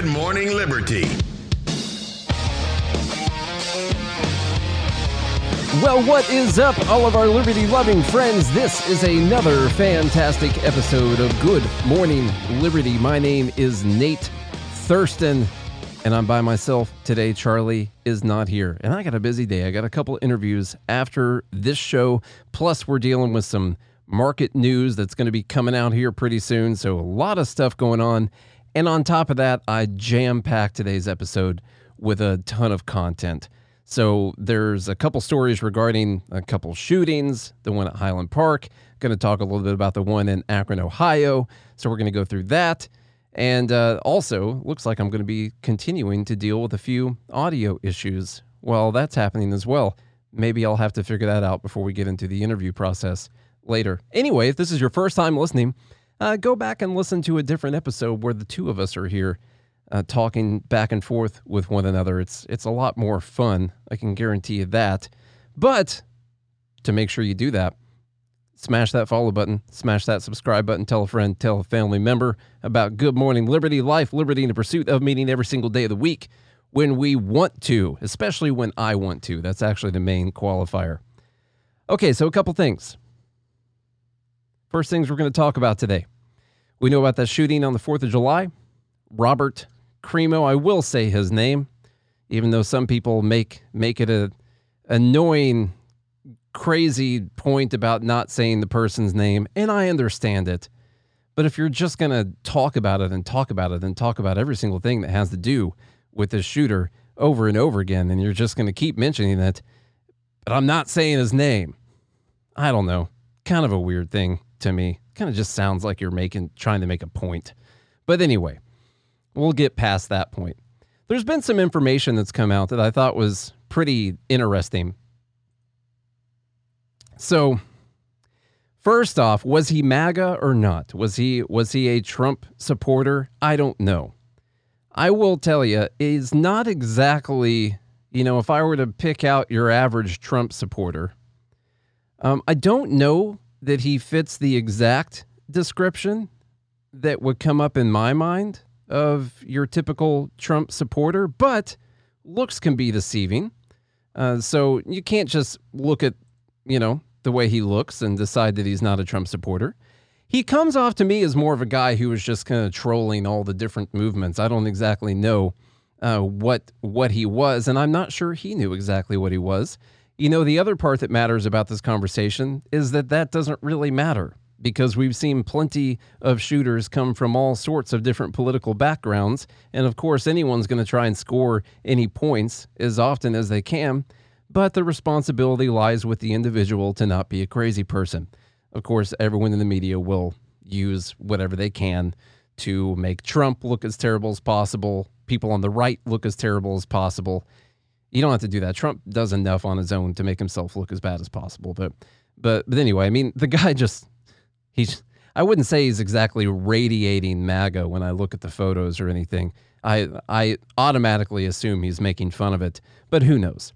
Good, Morning Liberty. Well, what is up, all of our liberty loving friends? This is another fantastic episode of Good Morning Liberty. My name is Nate Thurston, and I'm by myself today. Charlie is not here, and I got a busy day. I got a couple interviews after this show, plus, we're dealing with some market news that's going to be coming out here pretty soon. So, a lot of stuff going on. And on top of that, I jam packed today's episode with a ton of content. So there's a couple stories regarding a couple shootings, the one at Highland Park. Going to talk a little bit about the one in Akron, Ohio. So we're going to go through that. And uh, also, looks like I'm going to be continuing to deal with a few audio issues while that's happening as well. Maybe I'll have to figure that out before we get into the interview process later. Anyway, if this is your first time listening, uh, go back and listen to a different episode where the two of us are here uh, talking back and forth with one another. It's it's a lot more fun. I can guarantee you that. But to make sure you do that, smash that follow button, smash that subscribe button, tell a friend, tell a family member about Good Morning Liberty, life, liberty, and the pursuit of meaning every single day of the week when we want to, especially when I want to. That's actually the main qualifier. Okay, so a couple things. First things we're going to talk about today. We know about that shooting on the 4th of July. Robert Crimo, I will say his name, even though some people make make it a annoying, crazy point about not saying the person's name, and I understand it. But if you're just gonna talk about it and talk about it and talk about every single thing that has to do with this shooter over and over again, and you're just gonna keep mentioning it, but I'm not saying his name. I don't know. Kind of a weird thing to me. Kind of just sounds like you're making trying to make a point. But anyway, we'll get past that point. There's been some information that's come out that I thought was pretty interesting. So, first off, was he MAGA or not? Was he was he a Trump supporter? I don't know. I will tell you, is not exactly, you know, if I were to pick out your average Trump supporter, um, I don't know that he fits the exact description that would come up in my mind of your typical Trump supporter, but looks can be deceiving. Uh, so you can't just look at, you know, the way he looks and decide that he's not a Trump supporter. He comes off to me as more of a guy who was just kind of trolling all the different movements. I don't exactly know uh, what what he was, and I'm not sure he knew exactly what he was. You know, the other part that matters about this conversation is that that doesn't really matter because we've seen plenty of shooters come from all sorts of different political backgrounds. And of course, anyone's going to try and score any points as often as they can. But the responsibility lies with the individual to not be a crazy person. Of course, everyone in the media will use whatever they can to make Trump look as terrible as possible, people on the right look as terrible as possible. You don't have to do that. Trump does enough on his own to make himself look as bad as possible. But but but anyway, I mean, the guy just he's I wouldn't say he's exactly radiating MAGA when I look at the photos or anything. I I automatically assume he's making fun of it, but who knows?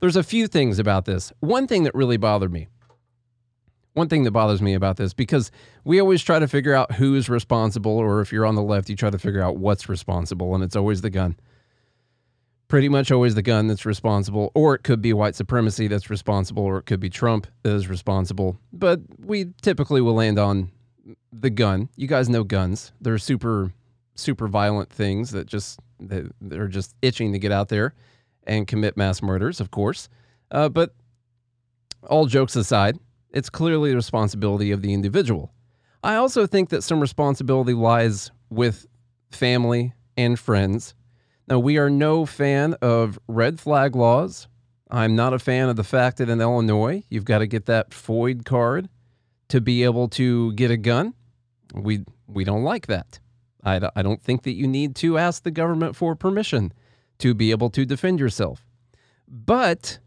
There's a few things about this. One thing that really bothered me. One thing that bothers me about this because we always try to figure out who's responsible or if you're on the left you try to figure out what's responsible and it's always the gun pretty much always the gun that's responsible, or it could be white supremacy that's responsible, or it could be Trump that is responsible. But we typically will land on the gun. You guys know guns. They're super, super violent things that just they're just itching to get out there and commit mass murders, of course. Uh, but all jokes aside, it's clearly the responsibility of the individual. I also think that some responsibility lies with family and friends now, we are no fan of red flag laws. I'm not a fan of the fact that in Illinois, you've got to get that FOID card to be able to get a gun. We we don't like that. I, I don't think that you need to ask the government for permission to be able to defend yourself. But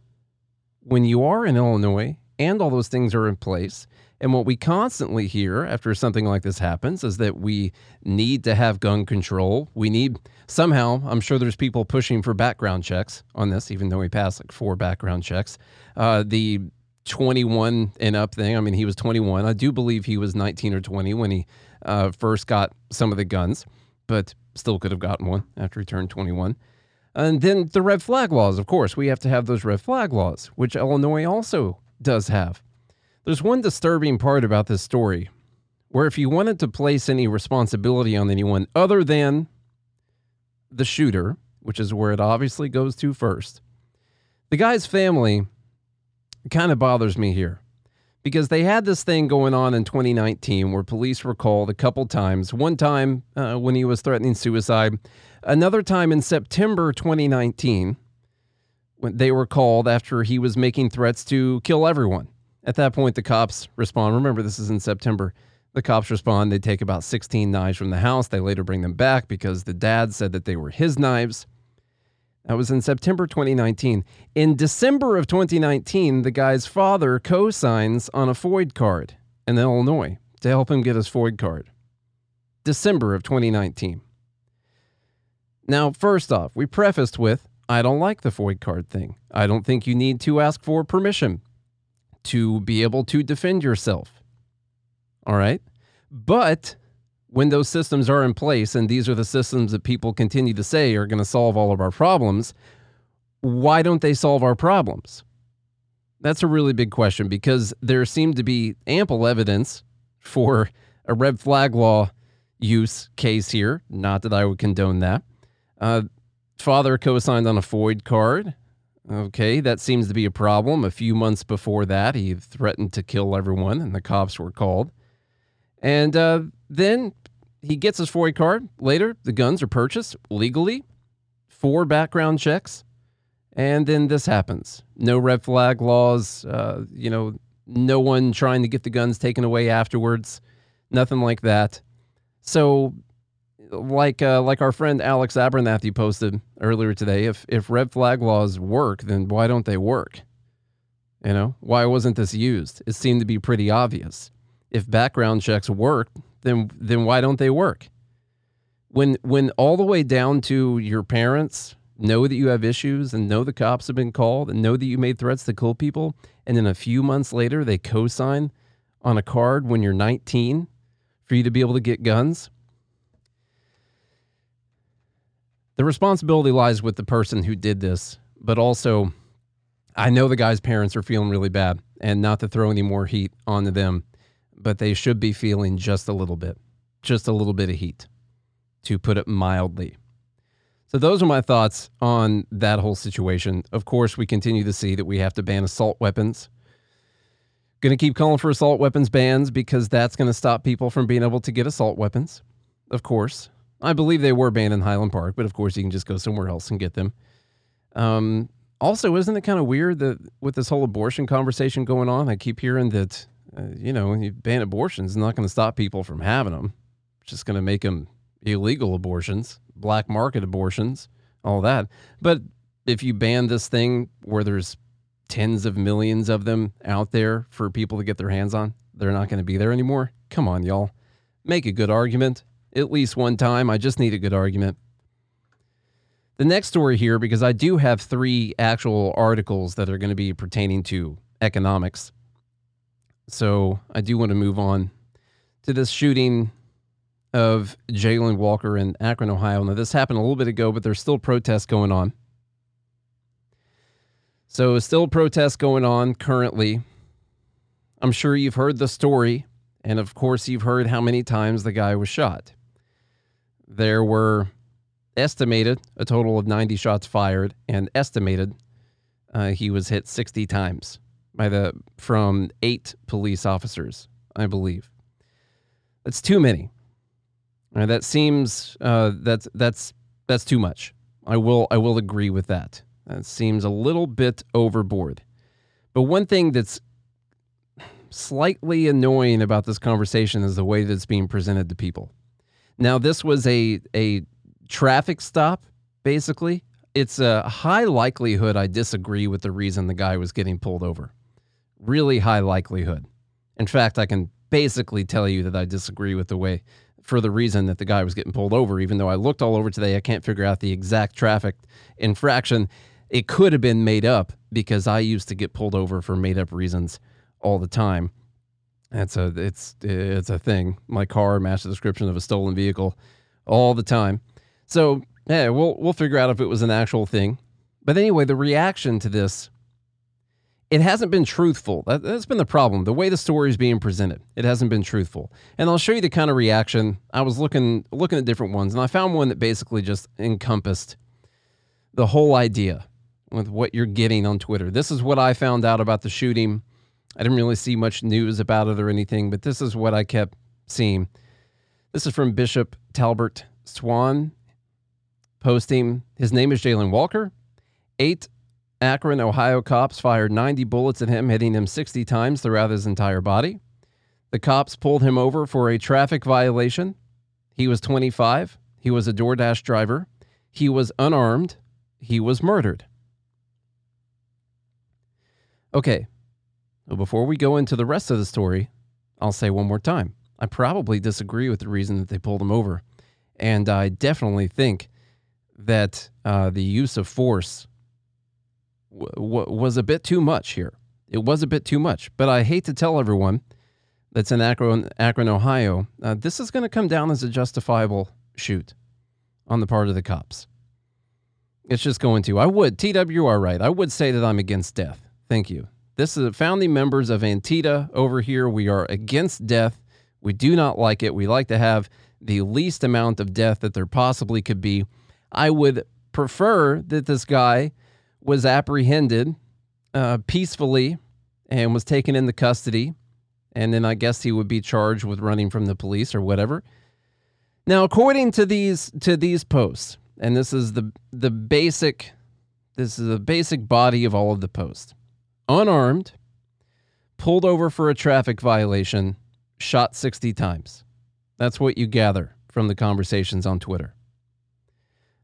when you are in Illinois and all those things are in place, and what we constantly hear after something like this happens is that we need to have gun control. We need somehow, I'm sure there's people pushing for background checks on this, even though we passed like four background checks. Uh, the 21 and up thing, I mean, he was 21. I do believe he was 19 or 20 when he uh, first got some of the guns, but still could have gotten one after he turned 21. And then the red flag laws, of course, we have to have those red flag laws, which Illinois also does have. There's one disturbing part about this story where if you wanted to place any responsibility on anyone other than the shooter, which is where it obviously goes to first, the guy's family kind of bothers me here because they had this thing going on in 2019 where police were called a couple times. One time uh, when he was threatening suicide, another time in September 2019 when they were called after he was making threats to kill everyone. At that point, the cops respond. Remember, this is in September. The cops respond. They take about 16 knives from the house. They later bring them back because the dad said that they were his knives. That was in September 2019. In December of 2019, the guy's father co signs on a FOID card in Illinois to help him get his FOID card. December of 2019. Now, first off, we prefaced with I don't like the FOID card thing. I don't think you need to ask for permission to be able to defend yourself. All right. But when those systems are in place, and these are the systems that people continue to say are going to solve all of our problems, why don't they solve our problems? That's a really big question because there seemed to be ample evidence for a red flag law use case here. Not that I would condone that. Uh, father co signed on a FOID card. Okay, that seems to be a problem. A few months before that, he threatened to kill everyone, and the cops were called. And uh, then he gets his FOID card. Later, the guns are purchased legally, four background checks, and then this happens. No red flag laws, uh, you know, no one trying to get the guns taken away afterwards, nothing like that. So like uh, like our friend Alex Abernathy posted earlier today, if if red flag laws work, then why don't they work? You know, why wasn't this used? It seemed to be pretty obvious. If background checks work, then then why don't they work? When when all the way down to your parents know that you have issues and know the cops have been called and know that you made threats to kill people, and then a few months later they co-sign on a card when you're 19 for you to be able to get guns the responsibility lies with the person who did this, but also I know the guy's parents are feeling really bad and not to throw any more heat onto them, but they should be feeling just a little bit, just a little bit of heat, to put it mildly. So, those are my thoughts on that whole situation. Of course, we continue to see that we have to ban assault weapons. Going to keep calling for assault weapons bans because that's going to stop people from being able to get assault weapons, of course. I believe they were banned in Highland Park, but of course you can just go somewhere else and get them. Um, also, isn't it kind of weird that with this whole abortion conversation going on, I keep hearing that, uh, you know, you ban abortions is not going to stop people from having them. It's just going to make them illegal abortions, black market abortions, all that. But if you ban this thing where there's tens of millions of them out there for people to get their hands on, they're not going to be there anymore. Come on, y'all. Make a good argument at least one time. I just need a good argument. The next story here, because I do have three actual articles that are going to be pertaining to economics. So I do want to move on to this shooting of Jayland Walker in Akron, Ohio. Now, this happened a little bit ago, but there's still protests going on. So, still protests going on currently. I'm sure you've heard the story, and of course, you've heard how many times the guy was shot. There were estimated a total of 90 shots fired, and estimated uh, he was hit 60 times by the from eight police officers, I believe. That's too many. Uh, that seems uh, that's that's that's too much. I will I will agree with that. That seems a little bit overboard. But one thing that's slightly annoying about this conversation is the way that it's being presented to people. Now, this was a a traffic stop, basically. It's a high likelihood I disagree with the reason the guy was getting pulled over. Really high likelihood. In fact, I can basically tell you that I disagree with the way for the reason that the guy was getting pulled over, even though I looked all over today. I can't figure out the exact traffic infraction. It could have been made up because I used to get pulled over for made up reasons all the time. It's a it's it's a thing. My car matched the description of a stolen vehicle all the time. So yeah, we'll we'll figure out if it was an actual thing. But anyway, the reaction to this, it hasn't been truthful. That, that's been the problem. The way the story is being presented, it hasn't been truthful. And I'll show you the kind of reaction. I was looking looking at different ones, and I found one that basically just encompassed the whole idea with what you're getting on Twitter. This is what I found out about the shooting. I didn't really see much news about it or anything, but this is what I kept seeing. This is from Bishop Talbert Swan posting. His name is Jayland Walker. Eight Akron, Ohio cops fired 90 bullets at him, hitting him 60 times throughout his entire body. The cops pulled him over for a traffic violation. He was 25. He was a DoorDash driver. He was unarmed. He was murdered. Okay, well, before we go into the rest of the story, I'll say one more time. I probably disagree with the reason that they pulled him over. And I definitely think that uh, the use of force w- w- was a bit too much here. It was a bit too much. But I hate to tell everyone that's in Akron, Akron Ohio, uh, this is going to come down as a justifiable shoot on the part of the cops. It's just going to. I would, TWR right, I would say that I'm against death. Thank you. This is founding members of Antifa over here. We are against death. We do not like it. We like to have the least amount of death that there possibly could be. I would prefer that this guy was apprehended uh, peacefully and was taken into custody. And then I guess he would be charged with running from the police or whatever. Now, according to these to these posts, and this is the the basic this is the basic body of all of the posts unarmed, pulled over for a traffic violation, shot 60 times. That's what you gather from the conversations on Twitter.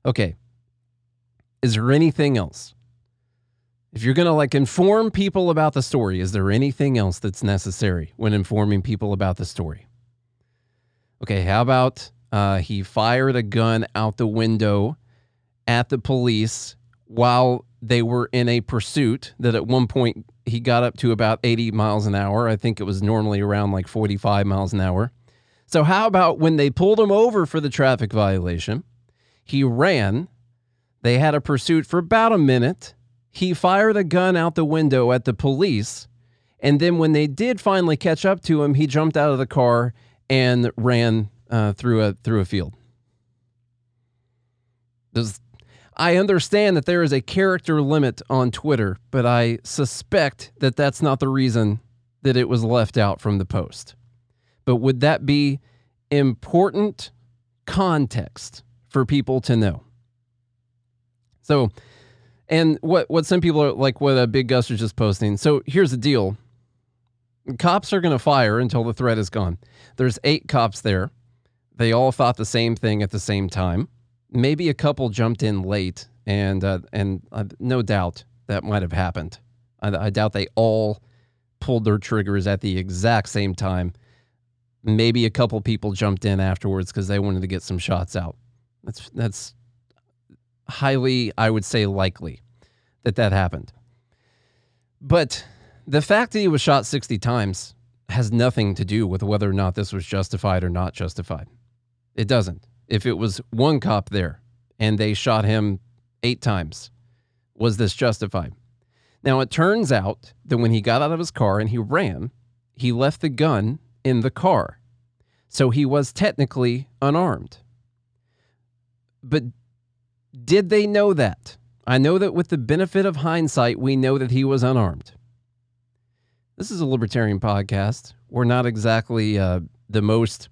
Okay. Is there anything else? If you're going to like inform people about the story, is there anything else that's necessary when informing people about the story? Okay, how about uh, he fired a gun out the window at the police while they were in a pursuit that at one point he got up to about 80 miles an hour. I think it was normally around like 45 miles an hour. So, how about when they pulled him over for the traffic violation? He ran. They had a pursuit for about a minute. He fired a gun out the window at the police. And then, when they did finally catch up to him, he jumped out of the car and ran uh, through a through a field. Does I understand that there is a character limit on Twitter, but I suspect that that's not the reason that it was left out from the post. But would that be important context for people to know? So, and what what some people are like, what a big Gus was just posting. So here's the deal: cops are going to fire until the threat is gone. There's eight cops there. They all thought the same thing at the same time maybe a couple jumped in late, and uh, and uh, no doubt that might have happened. I, I doubt they all pulled their triggers at the exact same time. Maybe a couple people jumped in afterwards because they wanted to get some shots out. That's that's highly, I would say, likely that that happened. But the fact that he was shot 60 times has nothing to do with whether or not this was justified or not justified. It doesn't if it was one cop there and they shot him eight times, was this justified? Now, it turns out that when he got out of his car and he ran, he left the gun in the car. So he was technically unarmed. But did they know that? I know that with the benefit of hindsight, we know that he was unarmed. This is a libertarian podcast. We're not exactly uh, the most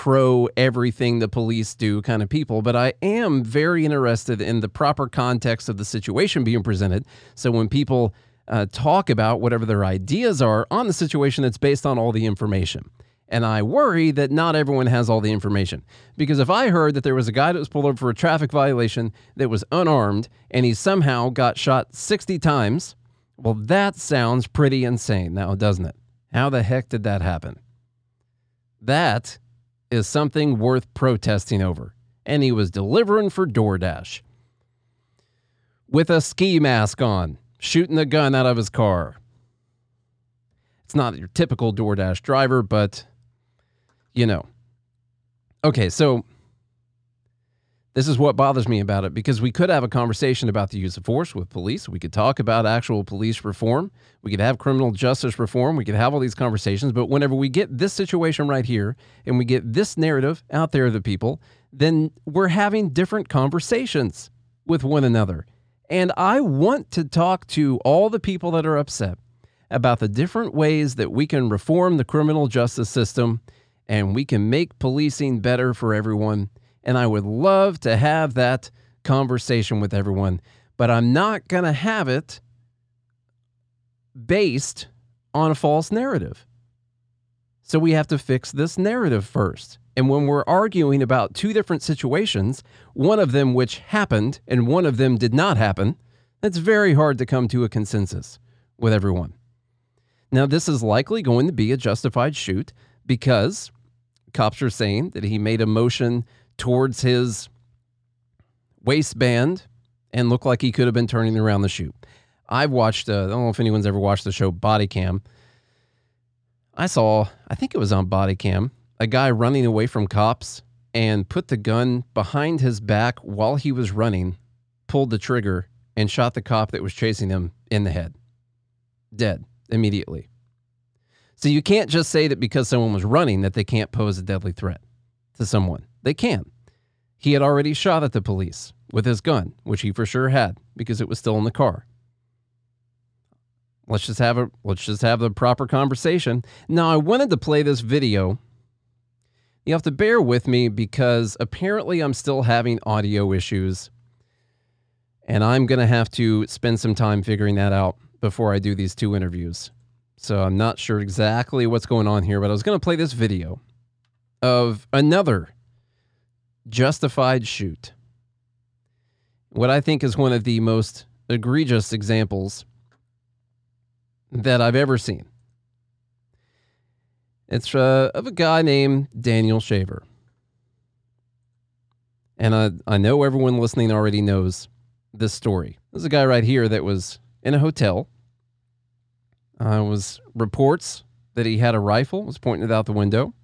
pro everything the police do kind of people, but I am very interested in the proper context of the situation being presented. So when people uh, talk about whatever their ideas are on the situation that's based on all the information. And I worry that not everyone has all the information. Because if I heard that there was a guy that was pulled over for a traffic violation that was unarmed and he somehow got shot 60 times, well, that sounds pretty insane now, doesn't it? How the heck did that happen? That is something worth protesting over. And he was delivering for DoorDash with a ski mask on, shooting the gun out of his car. It's not your typical DoorDash driver, but you know. Okay, so this is what bothers me about it because we could have a conversation about the use of force with police. We could talk about actual police reform. We could have criminal justice reform. We could have all these conversations. But whenever we get this situation right here and we get this narrative out there to the people, then we're having different conversations with one another. And I want to talk to all the people that are upset about the different ways that we can reform the criminal justice system and we can make policing better for everyone. And I would love to have that conversation with everyone, but I'm not going to have it based on a false narrative. So we have to fix this narrative first. And when we're arguing about two different situations, one of them which happened and one of them did not happen, it's very hard to come to a consensus with everyone. Now, this is likely going to be a justified shoot because cops are saying that he made a motion towards his waistband and looked like he could have been turning around the shoe. I've watched, uh, I don't know if anyone's ever watched the show Body Cam. I saw, I think it was on Body Cam, a guy running away from cops and put the gun behind his back while he was running, pulled the trigger, and shot the cop that was chasing him in the head. Dead immediately. So you can't just say that because someone was running that they can't pose a deadly threat to someone. They can. He had already shot at the police with his gun, which he for sure had because it was still in the car. Let's just have a let's just have the proper conversation. Now I wanted to play this video. You have to bear with me because apparently I'm still having audio issues. And I'm going to have to spend some time figuring that out before I do these two interviews. So I'm not sure exactly what's going on here, but I was going to play this video of another justified shoot. What I think is one of the most egregious examples that I've ever seen. It's uh, of a guy named Daniel Shaver. And I, I know everyone listening already knows this story. There's a guy right here that was in a hotel uh, was reports that he had a rifle, was pointing it out the window.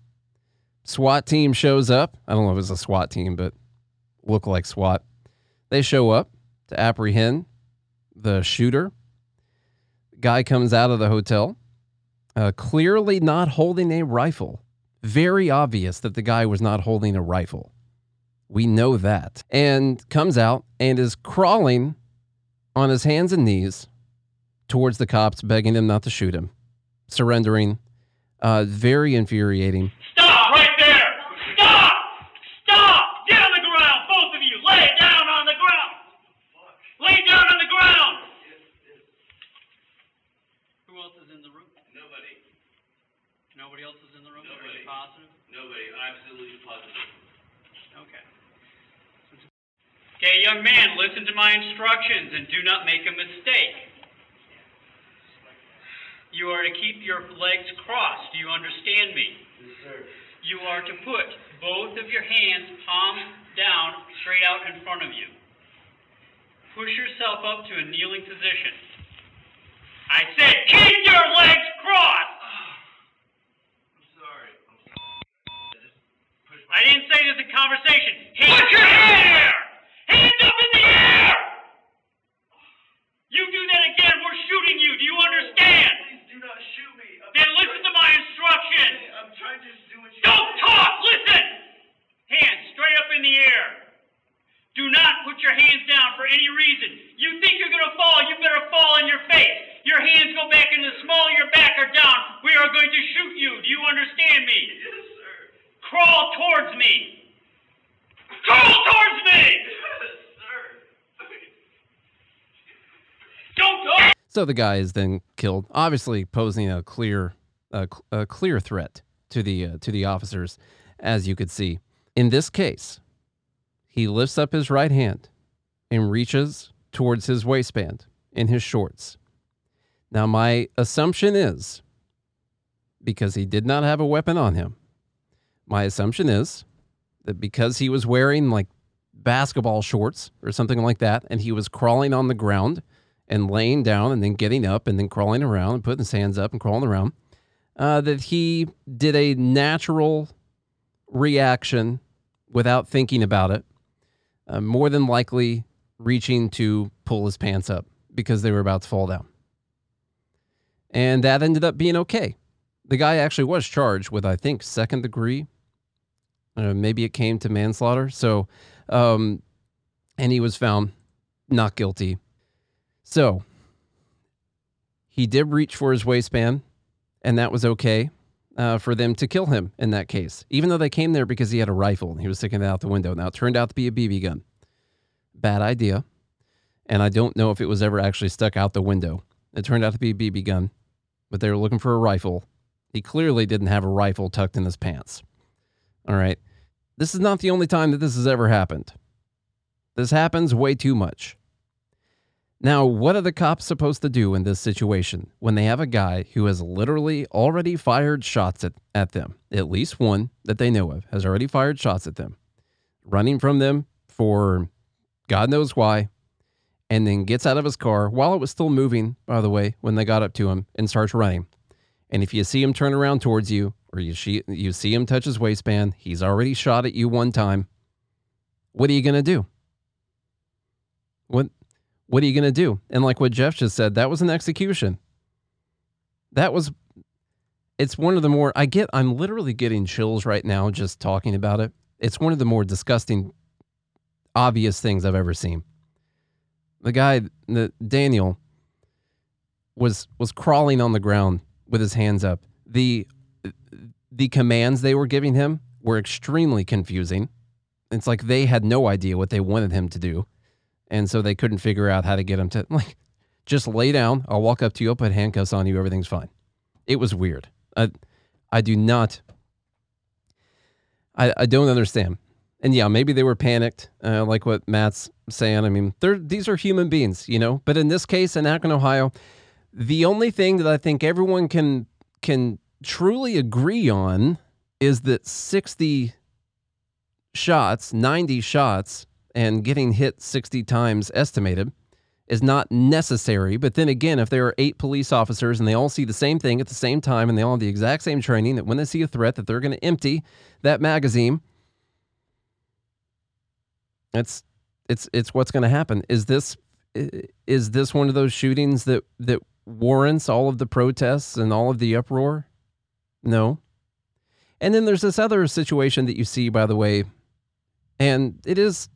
SWAT team shows up. I don't know if it was a SWAT team, but look like SWAT. They show up to apprehend the shooter. Guy comes out of the hotel, uh, clearly not holding a rifle. Very obvious that the guy was not holding a rifle. We know that. And comes out and is crawling on his hands and knees towards the cops, begging them not to shoot him, surrendering. Uh, very infuriating. Stop right there! Stop! Stop! Get on the ground, both of you! Lay down on the ground! Lay down on the ground! Who else is in the room? Nobody. Nobody else is in the room? Are Nobody. you positive? Nobody. Absolutely positive. Okay. Okay, young man, listen to my instructions and do not make a mistake. You are to keep your legs crossed. Do you understand me? Yes, sir. You are to put both of your hands palms down straight out in front of you. Push yourself up to a kneeling position. I said keep your legs crossed! I'm sorry. I'm sorry. I just pushed I didn't say this in conversation. Put your hand here! Hands up in the air! You do that again, we're shooting you. Do you understand? Please do not shoot me. I'm, Then listen to my instructions. I'm trying to just do what you Don't say. talk! Listen! Hands straight up in the air. Do not put your hands down for any reason. You think you're going to fall, you better fall on your face. Your hands go back in the small of your back or down. We are going to shoot you. Do you understand me? Yes, sir. Crawl towards me. Crawl towards me! Yes, sir. Don't talk! So the guy is then killed, obviously posing a clear, a, cl- a clear threat to the uh, to the officers, as you could see. In this case, he lifts up his right hand and reaches towards his waistband in his shorts. Now, my assumption is because he did not have a weapon on him, my assumption is that because he was wearing like basketball shorts or something like that, and he was crawling on the ground and laying down and then getting up and then crawling around and putting his hands up and crawling around, uh, that he did a natural reaction without thinking about it, uh, more than likely reaching to pull his pants up because they were about to fall down. And that ended up being okay. The guy actually was charged with, I think, second degree. Uh, maybe it came to manslaughter. So, um, and he was found not guilty. So, he did reach for his waistband, and that was okay uh, for them to kill him in that case, even though they came there because he had a rifle and he was sticking it out the window. Now, it turned out to be a BB gun. Bad idea. And I don't know if it was ever actually stuck out the window. It turned out to be a BB gun, but they were looking for a rifle. He clearly didn't have a rifle tucked in his pants. All right. This is not the only time that this has ever happened. This happens way too much. Now, what are the cops supposed to do in this situation when they have a guy who has literally already fired shots at, at them? At least one that they know of has already fired shots at them, running from them for God knows why, and then gets out of his car while it was still moving, by the way, when they got up to him and starts running. And if you see him turn around towards you, or you see, you see him touch his waistband, he's already shot at you one time. What are you going to do? What what are you going to do? And like what Jeff just said, that was an execution. That was it's one of the more I get I'm literally getting chills right now just talking about it. It's one of the more disgusting obvious things I've ever seen. The guy the Daniel was was crawling on the ground with his hands up. The the commands they were giving him were extremely confusing. It's like they had no idea what they wanted him to do. And so they couldn't figure out how to get him to like just lay down. I'll walk up to you, I'll put handcuffs on you, everything's fine. It was weird. I I do not I, I don't understand. And yeah, maybe they were panicked, uh, like what Matt's saying. I mean, they're these are human beings, you know. But in this case, in Akron, Ohio, the only thing that I think everyone can can truly agree on is that 60 shots, 90 shots, and getting hit 60 times estimated is not necessary. But then again, if there are eight police officers and they all see the same thing at the same time and they all have the exact same training, that when they see a threat, that they're going to empty that magazine. It's it's it's what's going to happen. Is this is this one of those shootings that that warrants all of the protests and all of the uproar? No. And then there's this other situation that you see, by the way, and it is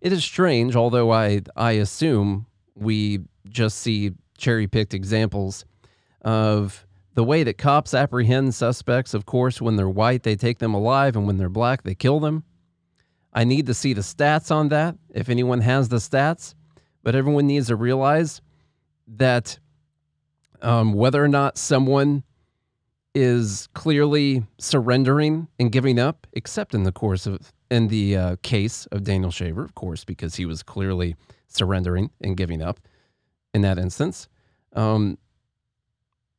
it is strange, although I I assume we just see cherry picked examples of the way that cops apprehend suspects. Of course, when they're white, they take them alive, and when they're black, they kill them. I need to see the stats on that, if anyone has the stats. But everyone needs to realize that um, whether or not someone is clearly surrendering and giving up, except in the course of in the uh, case of Daniel Shaver, of course, because he was clearly surrendering and giving up in that instance. Um,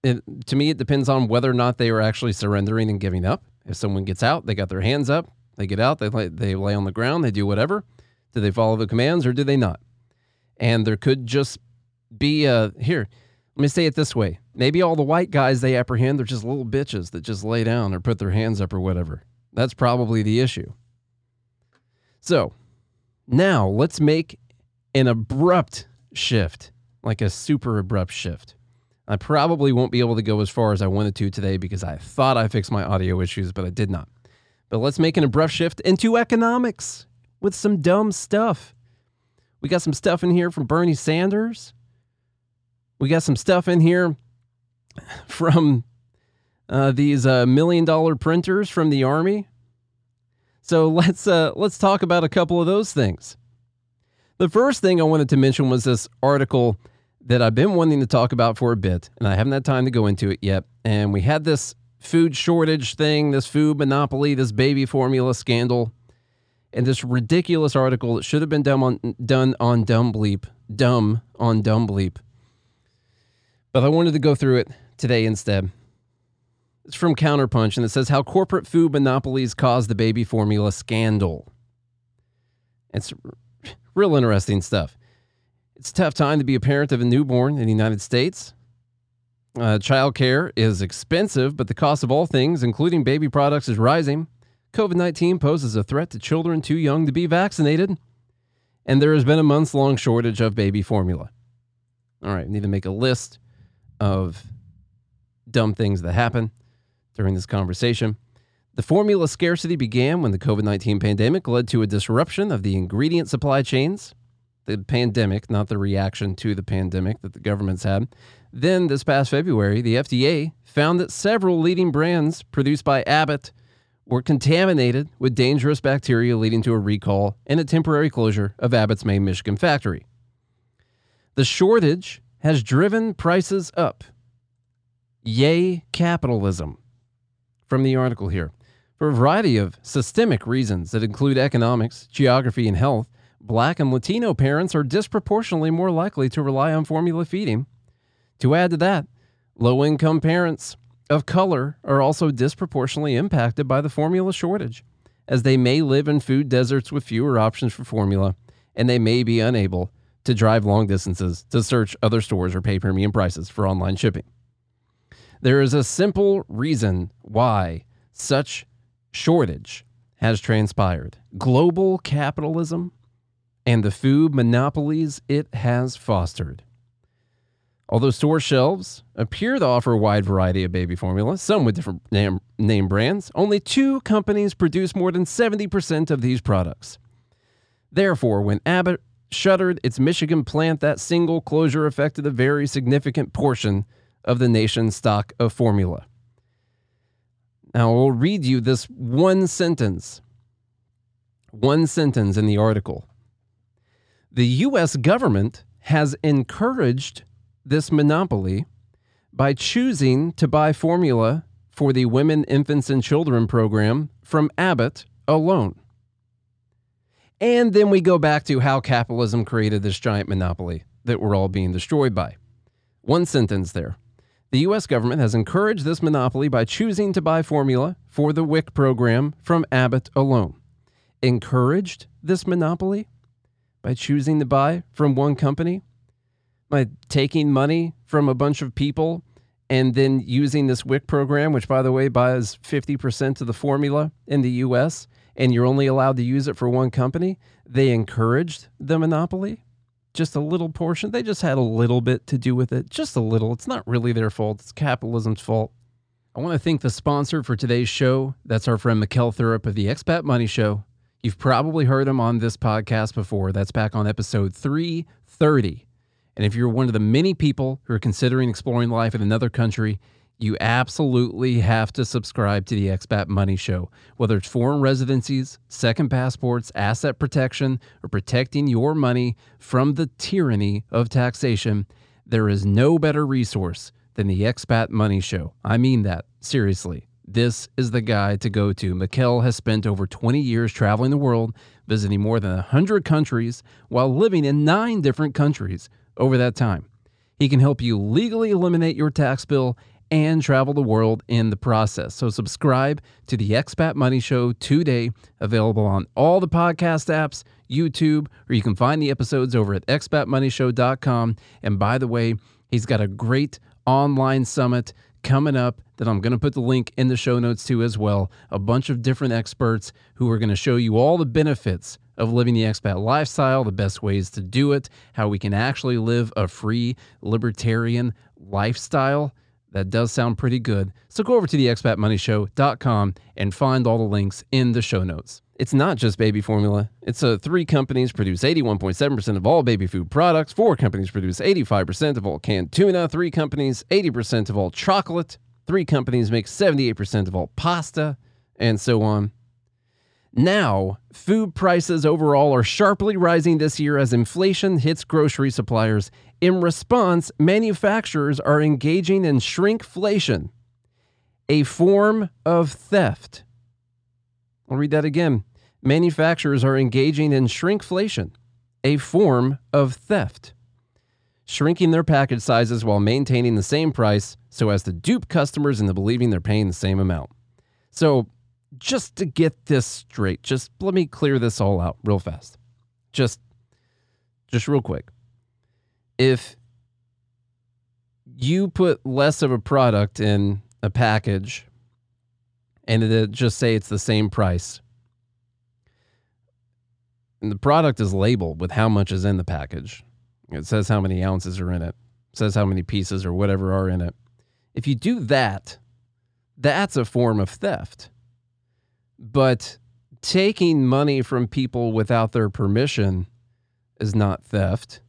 it, to me, it depends on whether or not they are actually surrendering and giving up. If someone gets out, they got their hands up, they get out, they lay, they lay on the ground, they do whatever. Do they follow the commands or do they not? And there could just be a here. Let me say it this way. Maybe all the white guys they apprehend, they're just little bitches that just lay down or put their hands up or whatever. That's probably the issue. So now let's make an abrupt shift, like a super abrupt shift. I probably won't be able to go as far as I wanted to today because I thought I fixed my audio issues, but I did not. But let's make an abrupt shift into economics with some dumb stuff. We got some stuff in here from Bernie Sanders. We got some stuff in here from uh, these uh, million dollar printers from the army. So let's uh, let's talk about a couple of those things. The first thing I wanted to mention was this article that I've been wanting to talk about for a bit, and I haven't had time to go into it yet. And we had this food shortage thing, this food monopoly, this baby formula scandal, and this ridiculous article that should have been done on done on Dumb Bleep, dumb on Dumb Bleep. But I wanted to go through it today instead. It's from Counterpunch, and it says how corporate food monopolies caused the baby formula scandal. It's real interesting stuff. It's a tough time to be a parent of a newborn in the United States. Uh, child care is expensive, but the cost of all things, including baby products, is rising. COVID 19 poses a threat to children too young to be vaccinated, and there has been a months long shortage of baby formula. All right, we need to make a list of dumb things that happen during this conversation. The formula scarcity began when the COVID 19 pandemic led to a disruption of the ingredient supply chains. The pandemic, not the reaction to the pandemic that the governments had. Then, this past February, the FDA found that several leading brands produced by Abbott were contaminated with dangerous bacteria, leading to a recall and a temporary closure of Abbott's main Michigan factory. The shortage has driven prices up. Yay, capitalism. From the article here. For a variety of systemic reasons that include economics, geography, and health, black and Latino parents are disproportionately more likely to rely on formula feeding. To add to that, low income parents of color are also disproportionately impacted by the formula shortage, as they may live in food deserts with fewer options for formula, and they may be unable to drive long distances to search other stores or pay premium prices for online shipping. There is a simple reason why such shortage has transpired global capitalism and the food monopolies it has fostered. Although store shelves appear to offer a wide variety of baby formula, some with different name, name brands, only two companies produce more than 70% of these products. Therefore, when Abbott shuttered its Michigan plant, that single closure affected a very significant portion of the nation's stock of formula. Now, I'll read you this one sentence. One sentence in the article. The U.S. government has encouraged this monopoly by choosing to buy formula for the Women, Infants, and Children program from Abbott alone. And then we go back to how capitalism created this giant monopoly that we're all being destroyed by. One sentence there. The U.S. government has encouraged this monopoly by choosing to buy formula for the WIC program from Abbott alone. Encouraged this monopoly by choosing to buy from one company? By taking money from a bunch of people and then using this WIC program, which, by the way, buys 50% of the formula in the U.S., and you're only allowed to use it for one company? They encouraged the monopoly? Just a little portion. They just had a little bit to do with it, just a little. It's not really their fault, it's capitalism's fault. I want to thank the sponsor for today's show. That's our friend Mikkel Thorup of the Expat Money Show. You've probably heard him on this podcast before. That's back on episode 330. And if you're one of the many people who are considering exploring life in another country, you absolutely have to subscribe to the Expat Money Show. Whether it's foreign residencies, second passports, asset protection, or protecting your money from the tyranny of taxation, there is no better resource than the Expat Money Show. I mean that, seriously. This is the guy to go to. Mikkel has spent over 20 years traveling the world, visiting more than 100 countries while living in nine different countries over that time. He can help you legally eliminate your tax bill and travel the world in the process. So subscribe to the Expat Money Show today, available on all the podcast apps, YouTube, or you can find the episodes over at expatmoneyshow.com. And by the way, he's got a great online summit coming up that I'm going to put the link in the show notes to as well. A bunch of different experts who are going to show you all the benefits of living the expat lifestyle, the best ways to do it, how we can actually live a free libertarian lifestyle. That does sound pretty good. So go over to the expatmoneyshow.com and find all the links in the show notes. It's not just baby formula. It's uh, three companies produce 81.7% of all baby food products. Four companies produce 85% of all canned tuna. Three companies, 80% of all chocolate. Three companies make 78% of all pasta, and so on. Now, food prices overall are sharply rising this year as inflation hits grocery suppliers. In response, manufacturers are engaging in shrinkflation, a form of theft. I'll read that again. Manufacturers are engaging in shrinkflation, a form of theft, shrinking their package sizes while maintaining the same price so as to dupe customers into believing they're paying the same amount. So, just to get this straight, just let me clear this all out real fast. Just just real quick. If you put less of a product in a package and it just say it's the same price and the product is labeled with how much is in the package. It says how many ounces are in it. says how many pieces or whatever are in it. If you do that, that's a form of theft. But taking money from people without their permission is not theft.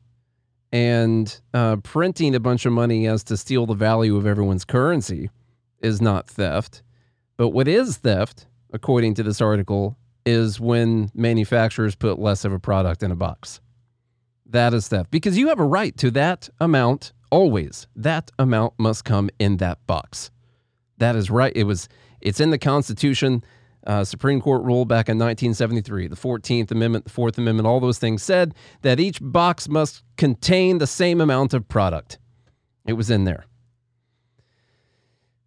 And uh, printing a bunch of money as to steal the value of everyone's currency is not theft. But what is theft, according to this article, is when manufacturers put less of a product in a box. That is theft because you have a right to that amount always. That amount must come in that box. That is right. It was it's in the Constitution. Uh, Supreme Court rule back in 1973, the 14th Amendment, the Fourth Amendment, all those things said that each box must contain the same amount of product. It was in there.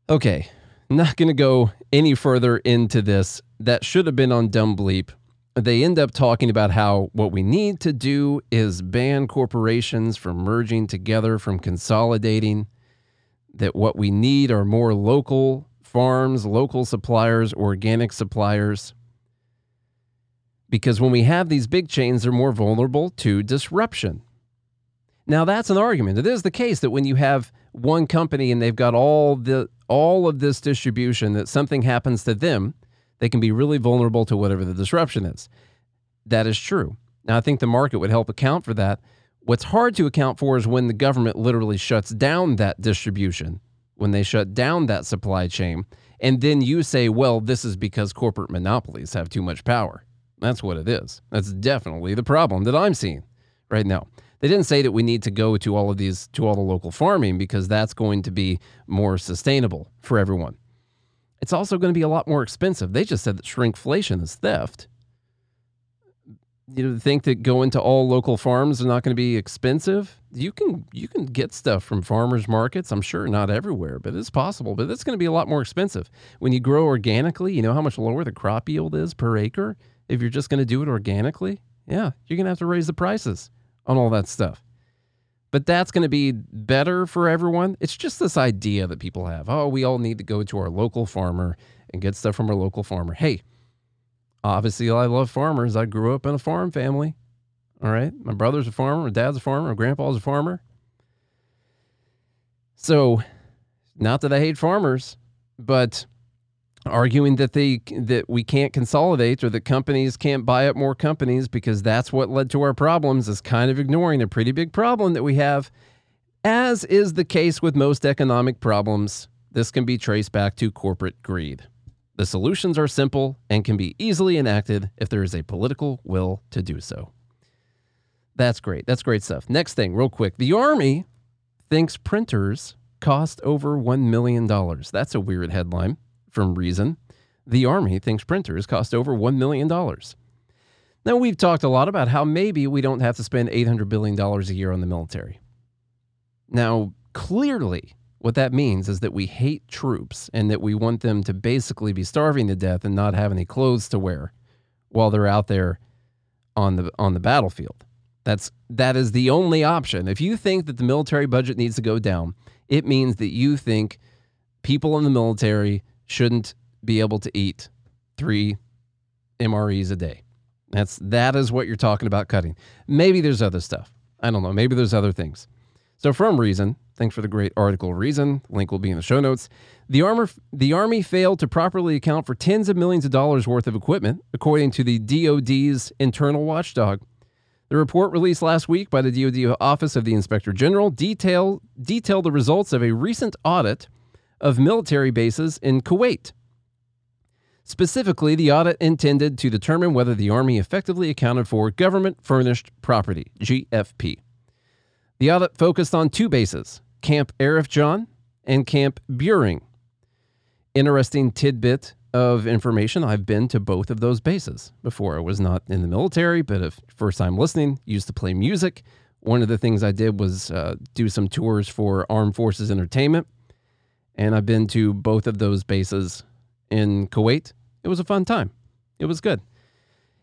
Okay, not going to go any further into this. That should have been on Dumb Bleep. They end up talking about how what we need to do is ban corporations from merging together, from consolidating, that what we need are more local farms, local suppliers, organic suppliers. Because when we have these big chains, they're more vulnerable to disruption. Now that's an argument. It is the case that when you have one company and they've got all the all of this distribution that something happens to them, they can be really vulnerable to whatever the disruption is. That is true. Now I think the market would help account for that. What's hard to account for is when the government literally shuts down that distribution, when they shut down that supply chain, and then you say, well, this is because corporate monopolies have too much power. That's what it is. That's definitely the problem that I'm seeing right now. They didn't say that we need to go to all of these, to all the local farming because that's going to be more sustainable for everyone. It's also going to be a lot more expensive. They just said that shrinkflation is theft. You know, think that going to all local farms are not going to be expensive. You can you can get stuff from farmers markets. I'm sure not everywhere, but it's possible. But it's going to be a lot more expensive when you grow organically. You know how much lower the crop yield is per acre if you're just going to do it organically. Yeah, you're going to have to raise the prices on all that stuff. But that's going to be better for everyone. It's just this idea that people have. Oh, we all need to go to our local farmer and get stuff from our local farmer. Hey, obviously, I love farmers. I grew up in a farm family. All right. My brother's a farmer. My dad's a farmer. My grandpa's a farmer. So, not that I hate farmers, but arguing that they that we can't consolidate or that companies can't buy up more companies because that's what led to our problems is kind of ignoring a pretty big problem that we have as is the case with most economic problems this can be traced back to corporate greed the solutions are simple and can be easily enacted if there is a political will to do so. That's great. That's great stuff. Next thing real quick. The army thinks printers cost over 1 million dollars. That's a weird headline from Reason, the Army thinks printers cost over $1 million. Now, we've talked a lot about how maybe we don't have to spend $800 billion a year on the military. Now, clearly, what that means is that we hate troops and that we want them to basically be starving to death and not have any clothes to wear while they're out there on the on the battlefield. That's that is the only option. If you think that the military budget needs to go down, it means that you think people in the military shouldn't be able to eat three MREs a day. That's that is what you're talking about cutting. Maybe there's other stuff. I don't know. Maybe there's other things. So from Reason, thanks for the great article Reason. Link will be in the show notes. The armor the army failed to properly account for tens of millions of dollars worth of equipment, according to the DoD's internal watchdog. The report released last week by the DoD Office of the Inspector General detail detailed the results of a recent audit of military bases in Kuwait. Specifically, the audit intended to determine whether the Army effectively accounted for government furnished property, GFP. The audit focused on two bases Camp Arifjan and Camp Buehring. Interesting tidbit of information I've been to both of those bases before. I was not in the military, but if first time listening, used to play music. One of the things I did was uh, do some tours for Armed Forces Entertainment. And I've been to both of those bases in Kuwait. It was a fun time. It was good.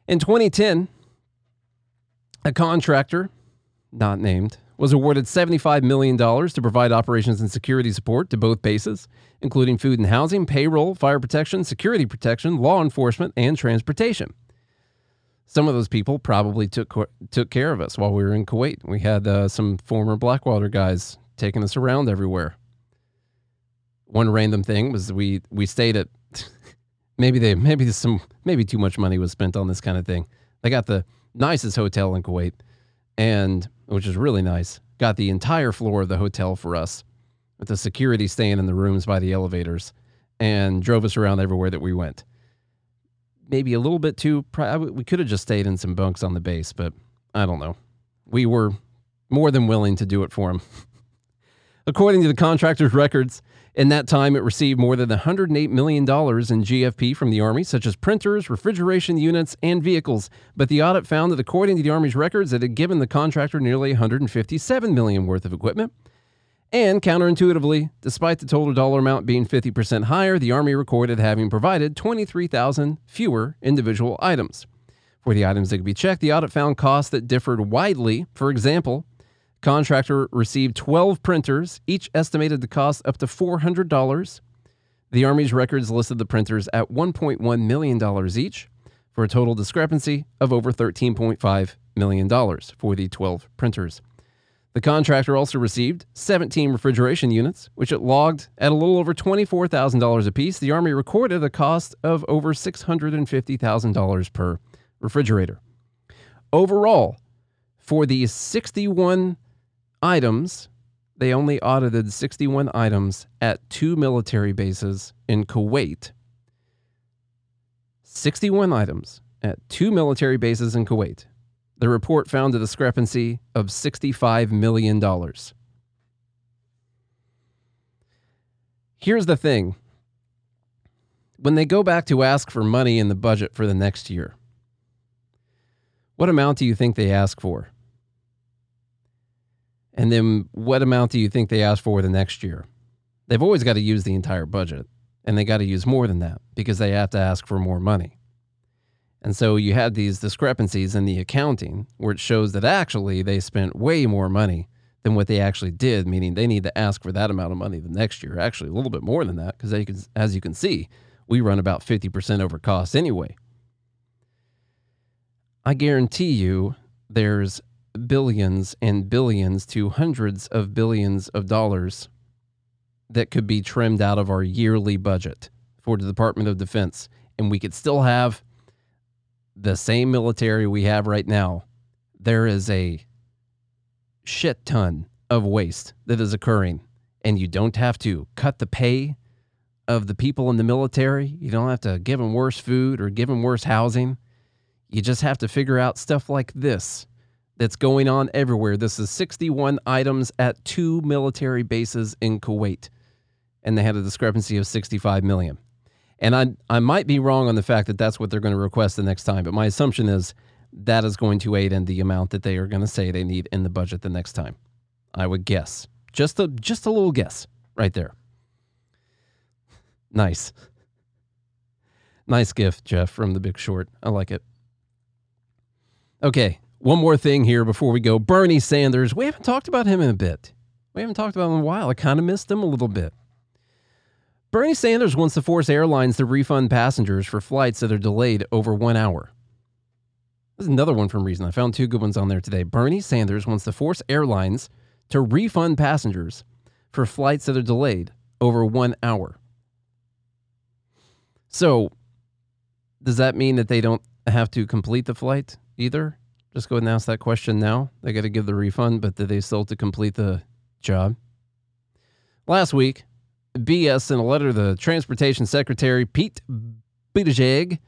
In 2010, a contractor, not named, was awarded $75 million to provide operations and security support to both bases, including food and housing, payroll, fire protection, security protection, law enforcement, and transportation. Some of those people probably took took care of us while we were in Kuwait. We had uh, some former Blackwater guys taking us around everywhere. One random thing was we we stayed at maybe they maybe some maybe too much money was spent on this kind of thing. They got the nicest hotel in Kuwait, and which is really nice. Got the entire floor of the hotel for us, with the security staying in the rooms by the elevators, and drove us around everywhere that we went. Maybe a little bit too. We could have just stayed in some bunks on the base, but I don't know. We were more than willing to do it for him. According to the contractor's records, in that time, it received more than $108 million in GFP from the Army, such as printers, refrigeration units, and vehicles. But the audit found that according to the Army's records, it had given the contractor nearly $157 million worth of equipment. And counterintuitively, despite the total dollar amount being 50% higher, the Army recorded having provided 23,000 fewer individual items. For the items that could be checked, the audit found costs that differed widely. For example, Contractor received 12 printers, each estimated to cost up to $400. The Army's records listed the printers at $1.1 million each, for a total discrepancy of over $13.5 million for the 12 printers. The contractor also received 17 refrigeration units, which it logged at a little over $24,000 apiece. The Army recorded a cost of over $650,000 per refrigerator. Overall, for the 61 items. They only audited 61 items at two military bases in Kuwait. 61 items at two military bases in Kuwait. The report found a discrepancy of $65 million. Here's the thing when they go back to ask for money in the budget for the next year, what amount do you think they ask for? And then what amount do you think they ask for the next year? They've always got to use the entire budget, and they got to use more than that because they have to ask for more money. And so you had these discrepancies in the accounting where it shows that actually they spent way more money than what they actually did, meaning they need to ask for that amount of money the next year. Actually, a little bit more than that because as you can see, we run about 50% over cost anyway. I guarantee you there's billions and billions to hundreds of billions of dollars that could be trimmed out of our yearly budget for the Department of Defense. And we could still have the same military we have right now. There is a shit ton of waste that is occurring. And you don't have to cut the pay of the people in the military. You don't have to give them worse food or give them worse housing. You just have to figure out stuff like this that's going on everywhere. This is 61 items at two military bases in Kuwait, and they had a discrepancy of 65 million. And I I might be wrong on the fact that that's what they're going to request the next time, but my assumption is that is going to aid in the amount that they are going to say they need in the budget the next time. I would guess. Just a just a little guess right there. Nice. Nice gift, Jeff, from the big short. I like it. Okay, one more thing here before we go. Bernie Sanders, we haven't talked about him in a bit. We haven't talked about him in a while. I kind of missed him a little bit. Bernie Sanders wants to force airlines to refund passengers for flights that are delayed over one hour. There's another one from Reason. I found two good ones on there today. Bernie Sanders wants to force airlines to refund passengers for flights that are delayed over one hour. So, does that mean that they don't have to complete the flight either? Just go ahead and ask that question now. They got to give the refund, but did they still to complete the job? Last week, BS sent a letter to the Transportation Secretary Pete Buttigieg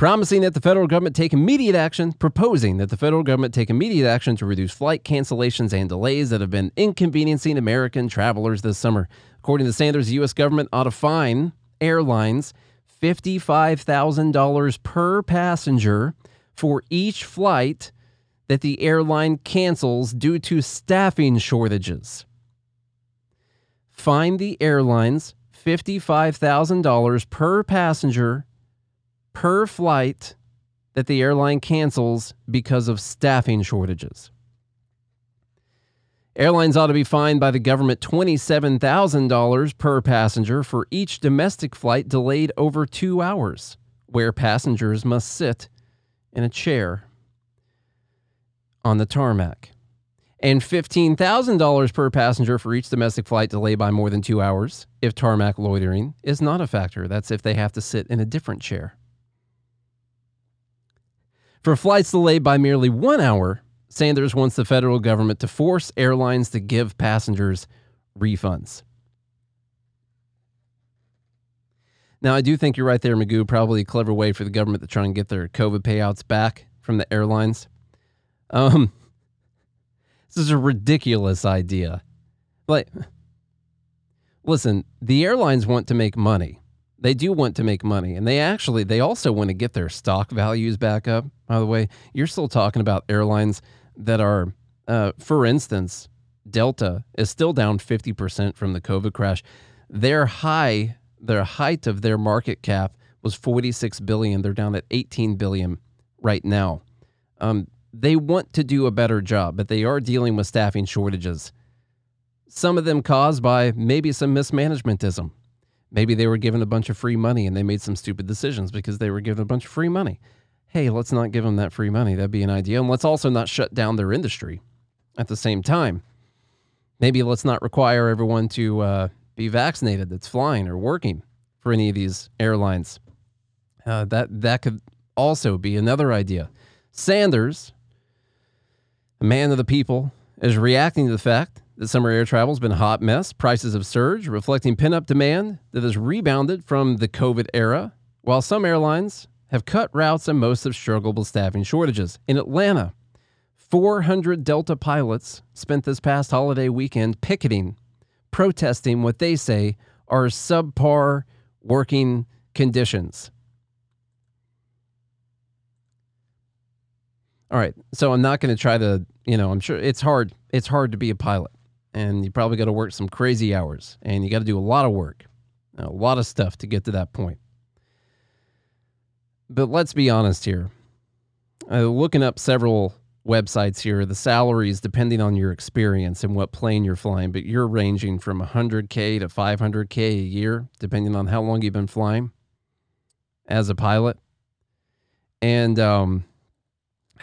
promising that the federal government take immediate action, proposing that the federal government take immediate action to reduce flight cancellations and delays that have been inconveniencing American travelers this summer. According to Sanders, the U.S. government ought to fine airlines $55,000 per passenger for each flight that the airline cancels due to staffing shortages. Fine the airlines $55,000 per passenger per flight that the airline cancels because of staffing shortages. Airlines ought to be fined by the government $27,000 per passenger for each domestic flight delayed over two hours, where passengers must sit in a chair on the tarmac. And $15,000 per passenger for each domestic flight delayed by more than two hours if tarmac loitering is not a factor. That's if they have to sit in a different chair. For flights delayed by merely one hour, Sanders wants the federal government to force airlines to give passengers refunds. Now, I do think you're right there, Magoo. Probably a clever way for the government to try and get their COVID payouts back from the airlines. Um, this is a ridiculous idea. Like, listen, the airlines want to make money. They do want to make money, and they actually they also want to get their stock values back up. By the way, you're still talking about airlines that are, uh, for instance, Delta is still down 50% from the COVID crash. Their high, their height of their market cap was 46 billion. They're down at 18 billion right now. Um, they want to do a better job, but they are dealing with staffing shortages. Some of them caused by maybe some mismanagementism. Maybe they were given a bunch of free money and they made some stupid decisions because they were given a bunch of free money. Hey, let's not give them that free money. That'd be an idea. And let's also not shut down their industry at the same time. Maybe let's not require everyone to uh, be vaccinated that's flying or working for any of these airlines. Uh, that that could also be another idea. Sanders, a man of the people, is reacting to the fact that summer air travel has been a hot mess. Prices have surged, reflecting pent-up demand that has rebounded from the COVID era, while some airlines have cut routes and most have struggled with staffing shortages. In Atlanta, 400 Delta pilots spent this past holiday weekend picketing, protesting what they say are subpar working conditions. All right, so I'm not going to try to, you know, I'm sure it's hard. It's hard to be a pilot, and you probably got to work some crazy hours, and you got to do a lot of work, a lot of stuff to get to that point. But let's be honest here. Uh, looking up several websites here, the salaries, depending on your experience and what plane you're flying, but you're ranging from 100K to 500K a year, depending on how long you've been flying as a pilot. And um,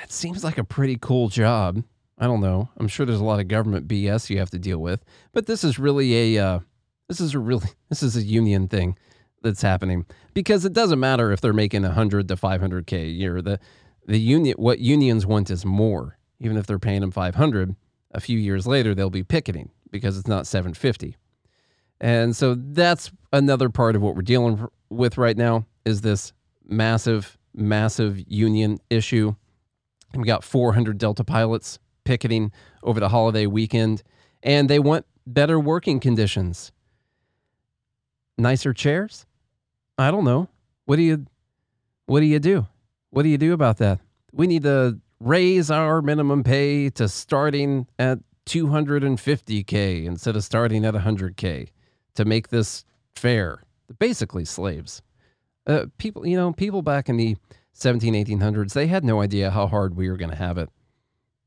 it seems like a pretty cool job. I don't know. I'm sure there's a lot of government BS you have to deal with, but this is really a uh, this is a really this is a union thing that's happening because it doesn't matter if they're making 100 to 500k a year. The the union what unions want is more. Even if they're paying them 500, a few years later they'll be picketing because it's not 750. And so that's another part of what we're dealing with right now is this massive massive union issue. and We got 400 Delta pilots picketing over the holiday weekend and they want better working conditions. Nicer chairs? I don't know. What do you what do you do? What do you do about that? We need to raise our minimum pay to starting at 250k instead of starting at 100k to make this fair. Basically slaves. Uh, people, you know, people back in the 17 1800s, they had no idea how hard we were going to have it.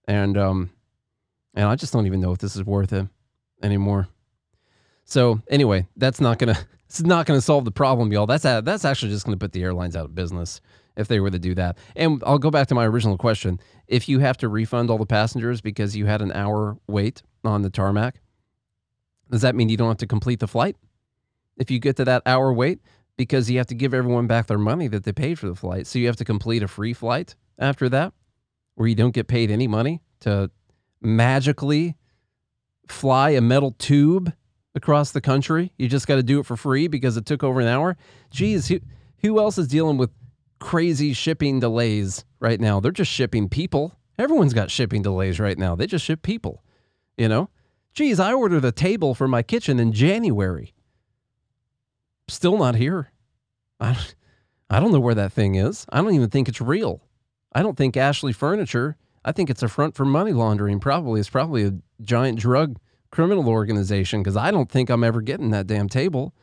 And um and I just don't even know if this is worth it anymore. So, anyway, that's not to it's not to solve the problem, y'all. That's a, that's actually just to put the airlines out of business if they were to do that. And I'll go back to my original question: If you have to refund all the passengers because you had an hour wait on the tarmac, does that mean you don't have to complete the flight? If you get to that hour wait, because you have to give everyone back their money that they paid for the flight, so you have to complete a free flight after that, where you don't get paid any money to magically fly a metal tube across the country. You just got to do it for free because it took over an hour. Geez, who, Who else is dealing with crazy shipping delays right now? They're just shipping people. Everyone's got shipping delays right now. They just ship people, you know? Geez, I ordered a table for my kitchen in January. Still not here. I, I don't know where that thing is. I don't even think it's real. I don't think Ashley Furniture, I think it's a front for money laundering. Probably. It's probably a giant drug criminal organization because I don't think I'm ever getting that damn table.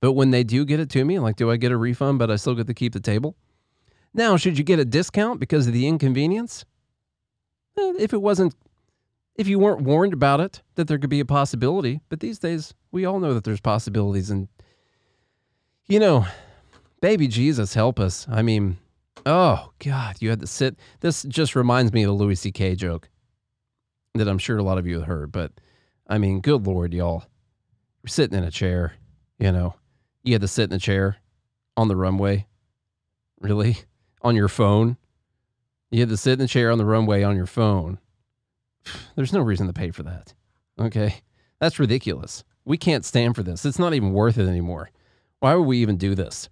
But when they do get it to me, like, do I get a refund, but I still get to keep the table? Now, should you get a discount because of the inconvenience? Eh, if it wasn't, if you weren't warned about it, that there could be a possibility. But these days, we all know that there's possibilities. And, you know, baby Jesus, help us. I mean, oh, God, you had to sit. This just reminds me of the Louis C.K. joke that I'm sure a lot of you have heard. But, I mean, good Lord, y'all. You're sitting in a chair, you know, you had to sit in a chair on the runway. Really? On your phone? You had to sit in the chair on the runway on your phone. There's no reason to pay for that. Okay. That's ridiculous. We can't stand for this. It's not even worth it anymore. Why would we even do this?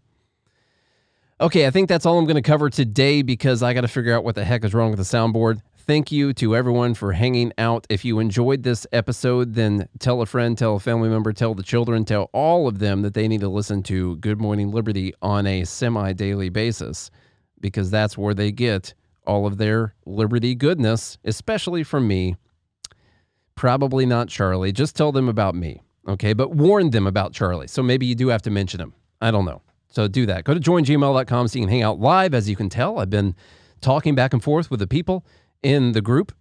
Okay, I think that's all I'm going to cover today because I got to figure out what the heck is wrong with the soundboard. Thank you to everyone for hanging out. If you enjoyed this episode, then tell a friend, tell a family member, tell the children, tell all of them that they need to listen to Good Morning Liberty on a semi daily basis because that's where they get all of their liberty goodness, especially from me. Probably not Charlie. Just tell them about me. Okay. But warn them about Charlie. So maybe you do have to mention him. I don't know. So do that. Go to joingml.com so you can hang out live. As you can tell, I've been talking back and forth with the people in the group.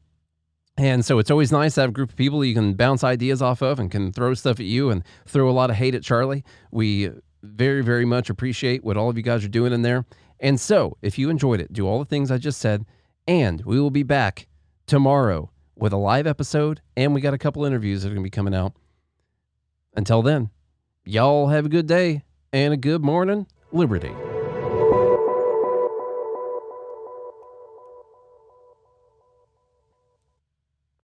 And so it's always nice to have a group of people you can bounce ideas off of and can throw stuff at you and throw a lot of hate at Charlie. We very, very much appreciate what all of you guys are doing in there. And so if you enjoyed it, do all the things I just said. And we will be back tomorrow with a live episode. And we got a couple interviews that are going to be coming out. Until then, y'all have a good day and a good morning, Liberty.